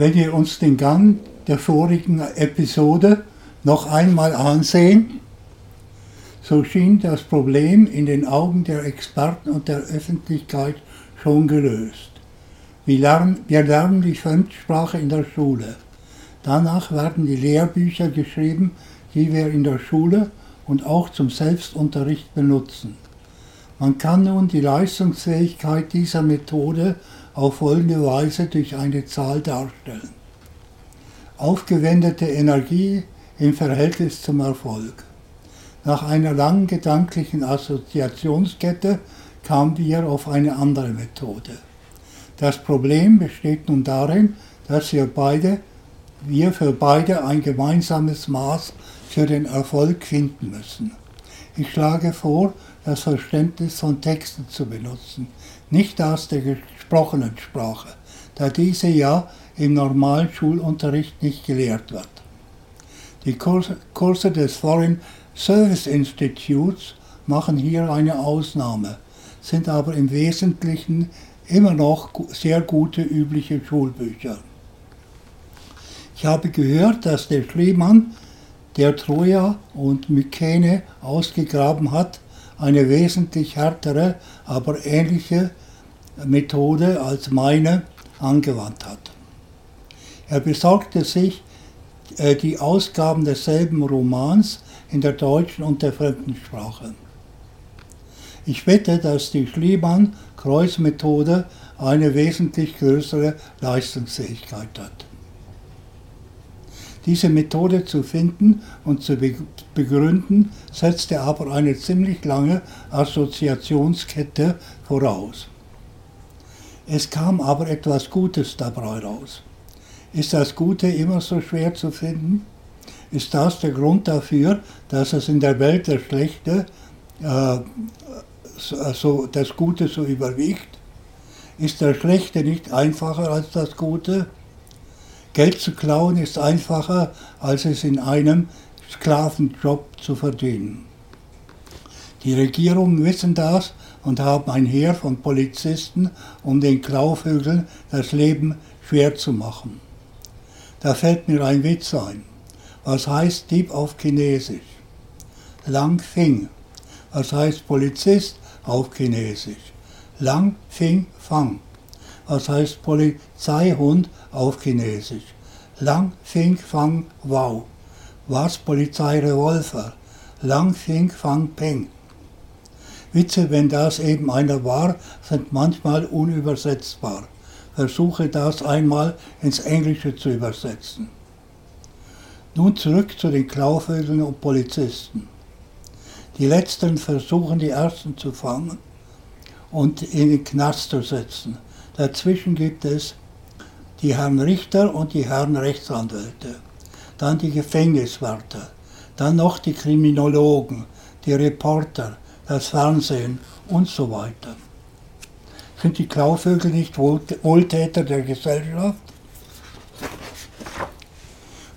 Wenn wir uns den Gang der vorigen Episode noch einmal ansehen, so schien das Problem in den Augen der Experten und der Öffentlichkeit schon gelöst. Wir lernen, wir lernen die Fremdsprache in der Schule. Danach werden die Lehrbücher geschrieben, die wir in der Schule und auch zum Selbstunterricht benutzen. Man kann nun die Leistungsfähigkeit dieser Methode auf folgende Weise durch eine Zahl darstellen. Aufgewendete Energie im Verhältnis zum Erfolg. Nach einer langen gedanklichen Assoziationskette kamen wir auf eine andere Methode. Das Problem besteht nun darin, dass wir beide, wir für beide ein gemeinsames Maß für den Erfolg finden müssen. Ich schlage vor, das Verständnis von Texten zu benutzen, nicht das der gesprochenen Sprache, da diese ja im normalen Schulunterricht nicht gelehrt wird. Die Kurse des Foreign Service Institutes machen hier eine Ausnahme, sind aber im Wesentlichen immer noch sehr gute übliche Schulbücher. Ich habe gehört, dass der Schliemann, der Troja und Mykene ausgegraben hat, eine wesentlich härtere, aber ähnliche Methode als meine angewandt hat. Er besorgte sich äh, die Ausgaben desselben Romans in der deutschen und der Fremdensprache. Ich wette, dass die Schliemann-Kreuz-Methode eine wesentlich größere Leistungsfähigkeit hat. Diese Methode zu finden und zu begründen, setzte aber eine ziemlich lange Assoziationskette voraus. Es kam aber etwas Gutes dabei raus. Ist das Gute immer so schwer zu finden? Ist das der Grund dafür, dass es in der Welt das Schlechte, äh, so, das Gute so überwiegt? Ist das Schlechte nicht einfacher als das Gute? Geld zu klauen ist einfacher, als es in einem Sklavenjob zu verdienen. Die Regierungen wissen das und haben ein Heer von Polizisten, um den Klauvögeln das Leben schwer zu machen. Da fällt mir ein Witz ein. Was heißt Dieb auf Chinesisch? Lang Fing. Was heißt Polizist auf Chinesisch? Lang Fing Fang. Was heißt Polizeihund auf Chinesisch? Lang Fing Fang Wow. Was Polizeirevolver? Lang Fing Fang Peng. Witze, wenn das eben einer war, sind manchmal unübersetzbar. Versuche das einmal ins Englische zu übersetzen. Nun zurück zu den Klauvögeln und Polizisten. Die letzten versuchen die ersten zu fangen und in den Knast zu setzen. Dazwischen gibt es die Herren Richter und die Herren Rechtsanwälte, dann die Gefängniswärter, dann noch die Kriminologen, die Reporter, das Fernsehen und so weiter. Sind die Klauvögel nicht Wohltäter der Gesellschaft?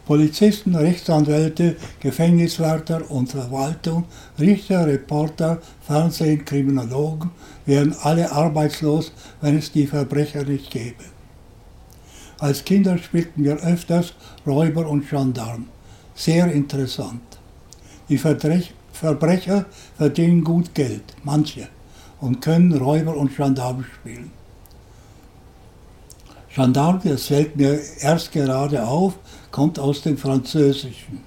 Polizisten, Rechtsanwälte, Gefängniswärter und Verwaltung, Richter, Reporter, Fernsehen, Kriminologen wären alle arbeitslos, wenn es die Verbrecher nicht gäbe. Als Kinder spielten wir öfters Räuber und Gendarm. Sehr interessant. Die Verbrecher verdienen gut Geld, manche, und können Räuber und Gendarm spielen. Gendarm, das fällt mir erst gerade auf, kommt aus dem Französischen.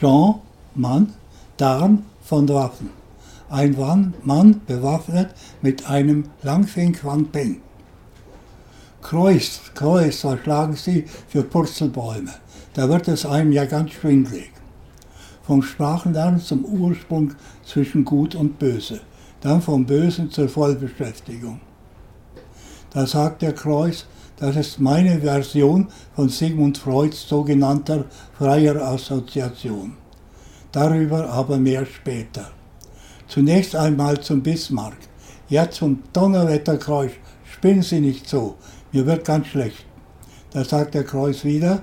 Jean, Mann, Darm von Waffen. Ein Mann bewaffnet mit einem Langfink Van Peng. Kreuz, Kreuz, was schlagen Sie für Purzelbäume? Da wird es einem ja ganz schwindlig. Vom Sprachenlernen zum Ursprung zwischen Gut und Böse, dann vom Bösen zur Vollbeschäftigung. Da sagt der Kreuz, das ist meine Version von Sigmund Freuds sogenannter freier Assoziation. Darüber aber mehr später. Zunächst einmal zum Bismarck. Ja, zum Donnerwetterkreuz. Spinnen Sie nicht so. Mir wird ganz schlecht. Da sagt der Kreuz wieder.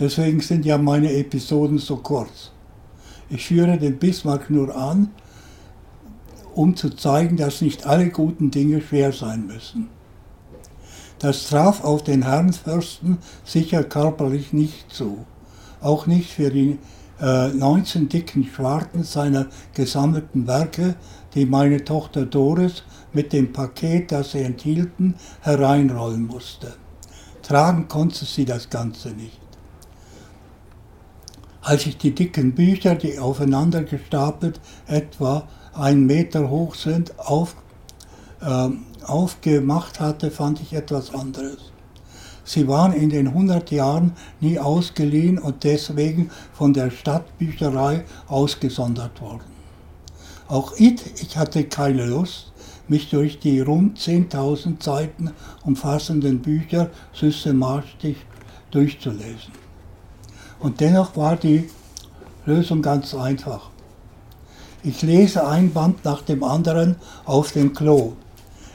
Deswegen sind ja meine Episoden so kurz. Ich führe den Bismarck nur an, um zu zeigen, dass nicht alle guten Dinge schwer sein müssen. Das traf auf den Herrenfürsten sicher körperlich nicht zu. Auch nicht für die äh, 19 dicken Schwarten seiner gesammelten Werke, die meine Tochter Doris mit dem Paket, das sie enthielten, hereinrollen musste. Tragen konnte sie das Ganze nicht. Als ich die dicken Bücher, die aufeinander gestapelt etwa einen Meter hoch sind, auf, äh, aufgemacht hatte, fand ich etwas anderes. Sie waren in den 100 Jahren nie ausgeliehen und deswegen von der Stadtbücherei ausgesondert worden. Auch ich, ich hatte keine Lust, mich durch die rund 10.000 Seiten umfassenden Bücher systematisch durchzulesen. Und dennoch war die Lösung ganz einfach. Ich lese ein Band nach dem anderen auf dem Klo.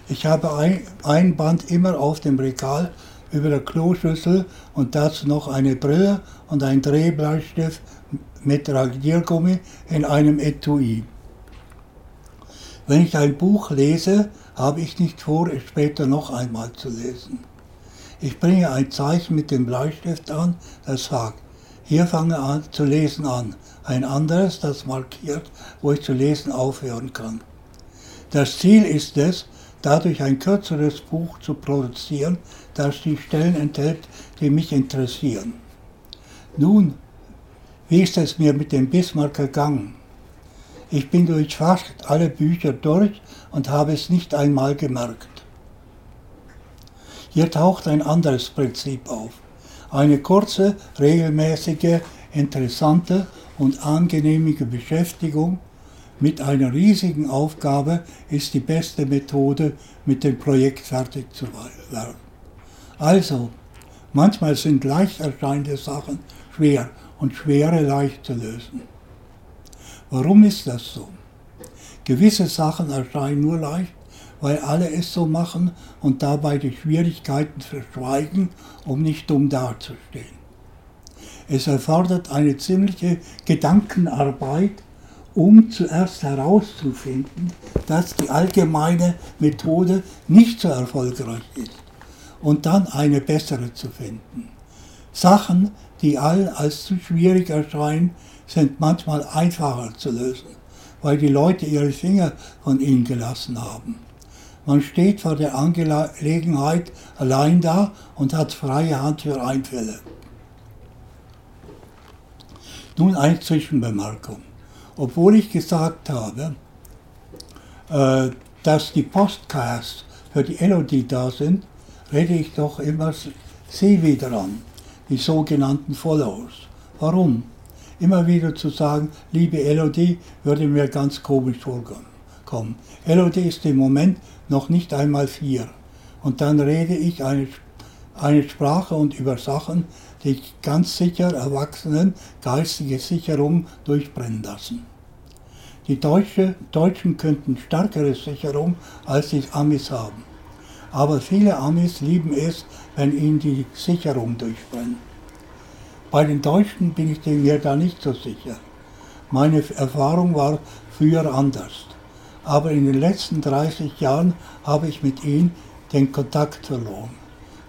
Ich habe ein, ein Band immer auf dem Regal über der Kloschüssel und dazu noch eine Brille und ein Drehbleistift mit Radiergummi in einem Etui. Wenn ich ein Buch lese, habe ich nicht vor, es später noch einmal zu lesen. Ich bringe ein Zeichen mit dem Bleistift an, das sagt, hier fange an zu lesen an. Ein anderes, das markiert, wo ich zu lesen aufhören kann. Das Ziel ist es, dadurch ein kürzeres Buch zu produzieren, das die Stellen enthält, die mich interessieren. Nun, wie ist es mir mit dem Bismarck gegangen? Ich bin durch fast alle Bücher durch und habe es nicht einmal gemerkt. Hier taucht ein anderes Prinzip auf. Eine kurze, regelmäßige, interessante und angenehme Beschäftigung mit einer riesigen Aufgabe ist die beste Methode, mit dem Projekt fertig zu werden. Also, manchmal sind leicht erscheinende Sachen schwer und schwere leicht zu lösen. Warum ist das so? Gewisse Sachen erscheinen nur leicht, weil alle es so machen und dabei die Schwierigkeiten verschweigen, um nicht dumm dazustehen. Es erfordert eine ziemliche Gedankenarbeit, um zuerst herauszufinden, dass die allgemeine Methode nicht so erfolgreich ist und dann eine bessere zu finden. Sachen, die allen als zu schwierig erscheinen, sind manchmal einfacher zu lösen, weil die Leute ihre Finger von ihnen gelassen haben. Man steht vor der Angelegenheit allein da und hat freie Hand für Einfälle. Nun eine Zwischenbemerkung obwohl ich gesagt habe, äh, dass die Podcasts für die Elodie da sind, rede ich doch immer sie wieder an, die sogenannten Follows. Warum? Immer wieder zu sagen, liebe Elodie, würde mir ganz komisch vorkommen. Elodie ist im Moment noch nicht einmal vier. Und dann rede ich eine, eine Sprache und über Sachen, die ganz sicher Erwachsenen geistige Sicherung durchbrennen lassen. Die Deutsche, Deutschen könnten stärkere Sicherung als die Amis haben. Aber viele Amis lieben es, wenn ihnen die Sicherung durchbrennt. Bei den Deutschen bin ich mir da nicht so sicher. Meine Erfahrung war früher anders. Aber in den letzten 30 Jahren habe ich mit ihnen den Kontakt verloren.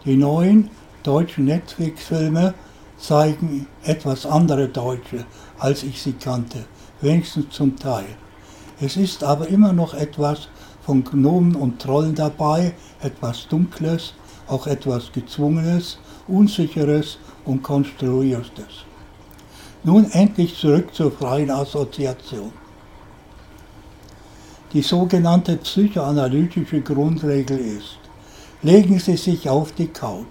Die neuen deutschen Netflix-Filme zeigen etwas andere Deutsche, als ich sie kannte wenigstens zum Teil. Es ist aber immer noch etwas von Gnomen und Trollen dabei, etwas Dunkles, auch etwas Gezwungenes, Unsicheres und Konstruiertes. Nun endlich zurück zur freien Assoziation. Die sogenannte psychoanalytische Grundregel ist, legen Sie sich auf die Couch.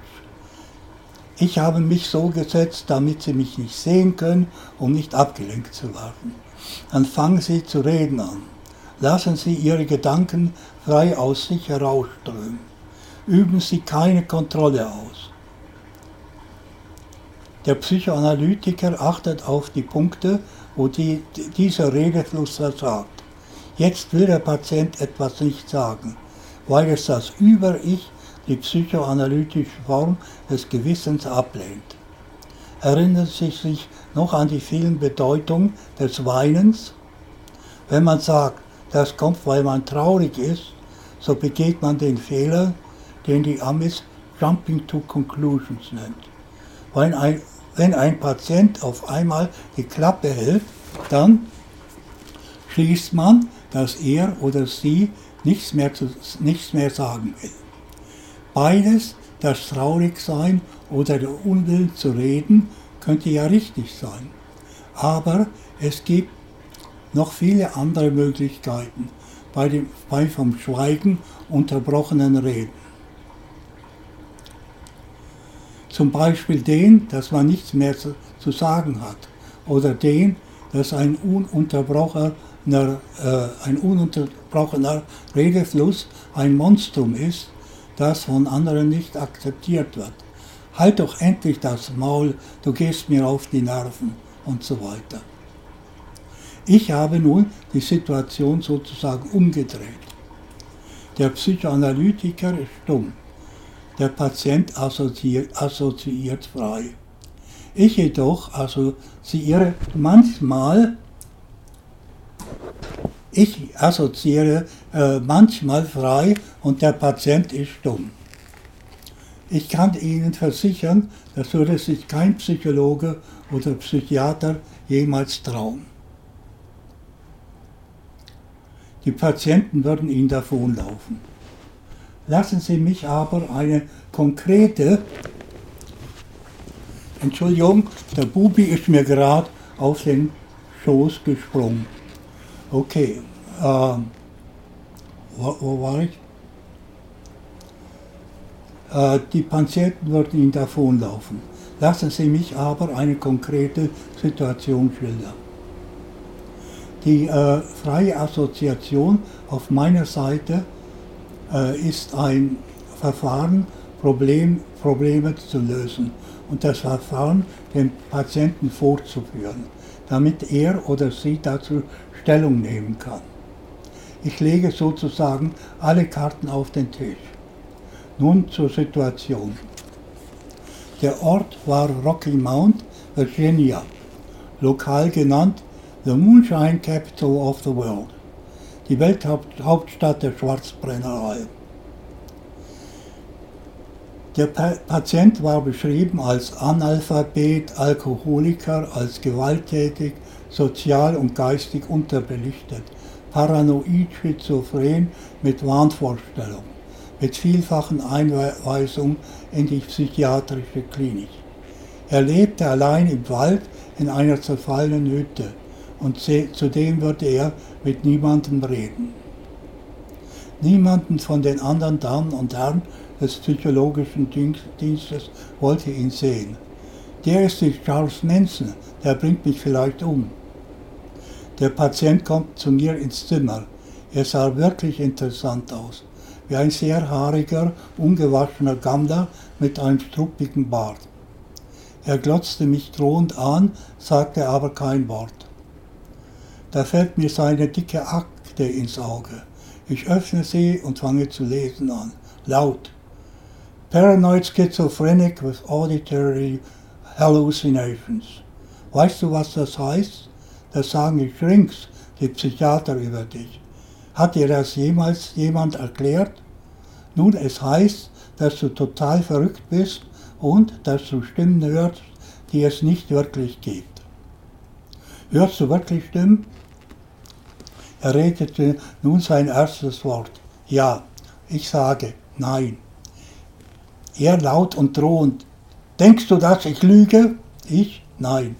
Ich habe mich so gesetzt, damit Sie mich nicht sehen können, um nicht abgelenkt zu werden dann fangen Sie zu reden an. Lassen Sie Ihre Gedanken frei aus sich herausströmen. Üben Sie keine Kontrolle aus. Der Psychoanalytiker achtet auf die Punkte, wo die, dieser Redefluss versagt. Jetzt will der Patient etwas nicht sagen, weil es das Über-Ich, die psychoanalytische Form des Gewissens ablehnt. Erinnern Sie sich noch an die vielen Bedeutungen des Weinens. Wenn man sagt, das kommt, weil man traurig ist, so begeht man den Fehler, den die Amis Jumping to Conclusions nennt. Wenn ein, wenn ein Patient auf einmal die Klappe hält, dann schließt man, dass er oder sie nichts mehr, zu, nichts mehr sagen will. Beides, das Traurigsein oder der Unwillen zu reden, könnte ja richtig sein. Aber es gibt noch viele andere Möglichkeiten bei, dem, bei vom Schweigen unterbrochenen Reden. Zum Beispiel den, dass man nichts mehr zu, zu sagen hat oder den, dass ein ununterbrochener, äh, ein ununterbrochener Redefluss ein Monstrum ist, das von anderen nicht akzeptiert wird. Halt doch endlich das Maul, du gehst mir auf die Nerven und so weiter. Ich habe nun die Situation sozusagen umgedreht. Der Psychoanalytiker ist stumm, der Patient assoziiert, assoziiert frei. Ich jedoch assoziiere manchmal, ich assoziiere äh, manchmal frei und der Patient ist stumm. Ich kann Ihnen versichern, das würde sich kein Psychologe oder Psychiater jemals trauen. Die Patienten würden Ihnen davonlaufen. Lassen Sie mich aber eine konkrete, Entschuldigung, der Bubi ist mir gerade auf den Schoß gesprungen. Okay, äh, wo, wo, war ich? Äh, die Patienten würden Ihnen davonlaufen. Lassen Sie mich aber eine konkrete Situation schildern. Die äh, freie Assoziation auf meiner Seite äh, ist ein Verfahren, Problem, Probleme zu lösen und das Verfahren dem Patienten vorzuführen, damit er oder sie dazu Stellung nehmen kann. Ich lege sozusagen alle Karten auf den Tisch. Nun zur Situation. Der Ort war Rocky Mount, Virginia, lokal genannt The Moonshine Capital of the World, die Welthauptstadt der Schwarzbrennerei. Der Patient war beschrieben als Analphabet, Alkoholiker, als gewalttätig, sozial und geistig unterbelichtet, paranoid, schizophren mit Wahnvorstellungen, mit vielfachen Einweisungen in die psychiatrische Klinik. Er lebte allein im Wald in einer zerfallenen Hütte und zudem würde er mit niemandem reden. Niemanden von den anderen Damen und Herren des psychologischen Dienstes wollte ihn sehen. Der ist nicht Charles Manson, der bringt mich vielleicht um. Der Patient kommt zu mir ins Zimmer. Er sah wirklich interessant aus, wie ein sehr haariger, ungewaschener Gammler mit einem struppigen Bart. Er glotzte mich drohend an, sagte aber kein Wort. Da fällt mir seine dicke Akte ins Auge. Ich öffne sie und fange zu lesen an. Laut. Paranoid Schizophrenic with Auditory Hallucinations. Weißt du, was das heißt? Das sagen die Shrinks, die Psychiater über dich. Hat dir das jemals jemand erklärt? Nun, es heißt, dass du total verrückt bist und dass du Stimmen hörst, die es nicht wirklich gibt. Hörst du wirklich Stimmen? Er redete nun sein erstes Wort. Ja, ich sage nein. Er laut und drohend. Denkst du, dass ich lüge? Ich? Nein.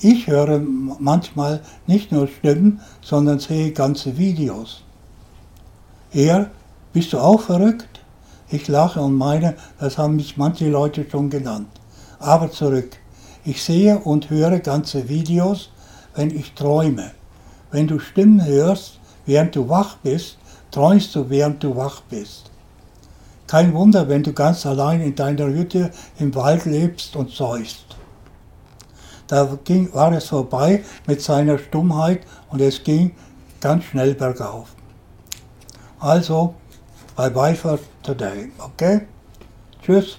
Ich höre manchmal nicht nur Stimmen, sondern sehe ganze Videos. Er, bist du auch verrückt? Ich lache und meine, das haben mich manche Leute schon genannt. Aber zurück. Ich sehe und höre ganze Videos, wenn ich träume. Wenn du Stimmen hörst, während du wach bist, träumst du, während du wach bist. Kein Wunder, wenn du ganz allein in deiner Hütte im Wald lebst und säust. Da ging, war es vorbei mit seiner Stummheit und es ging ganz schnell bergauf. Also, bye bye for today, okay? Tschüss.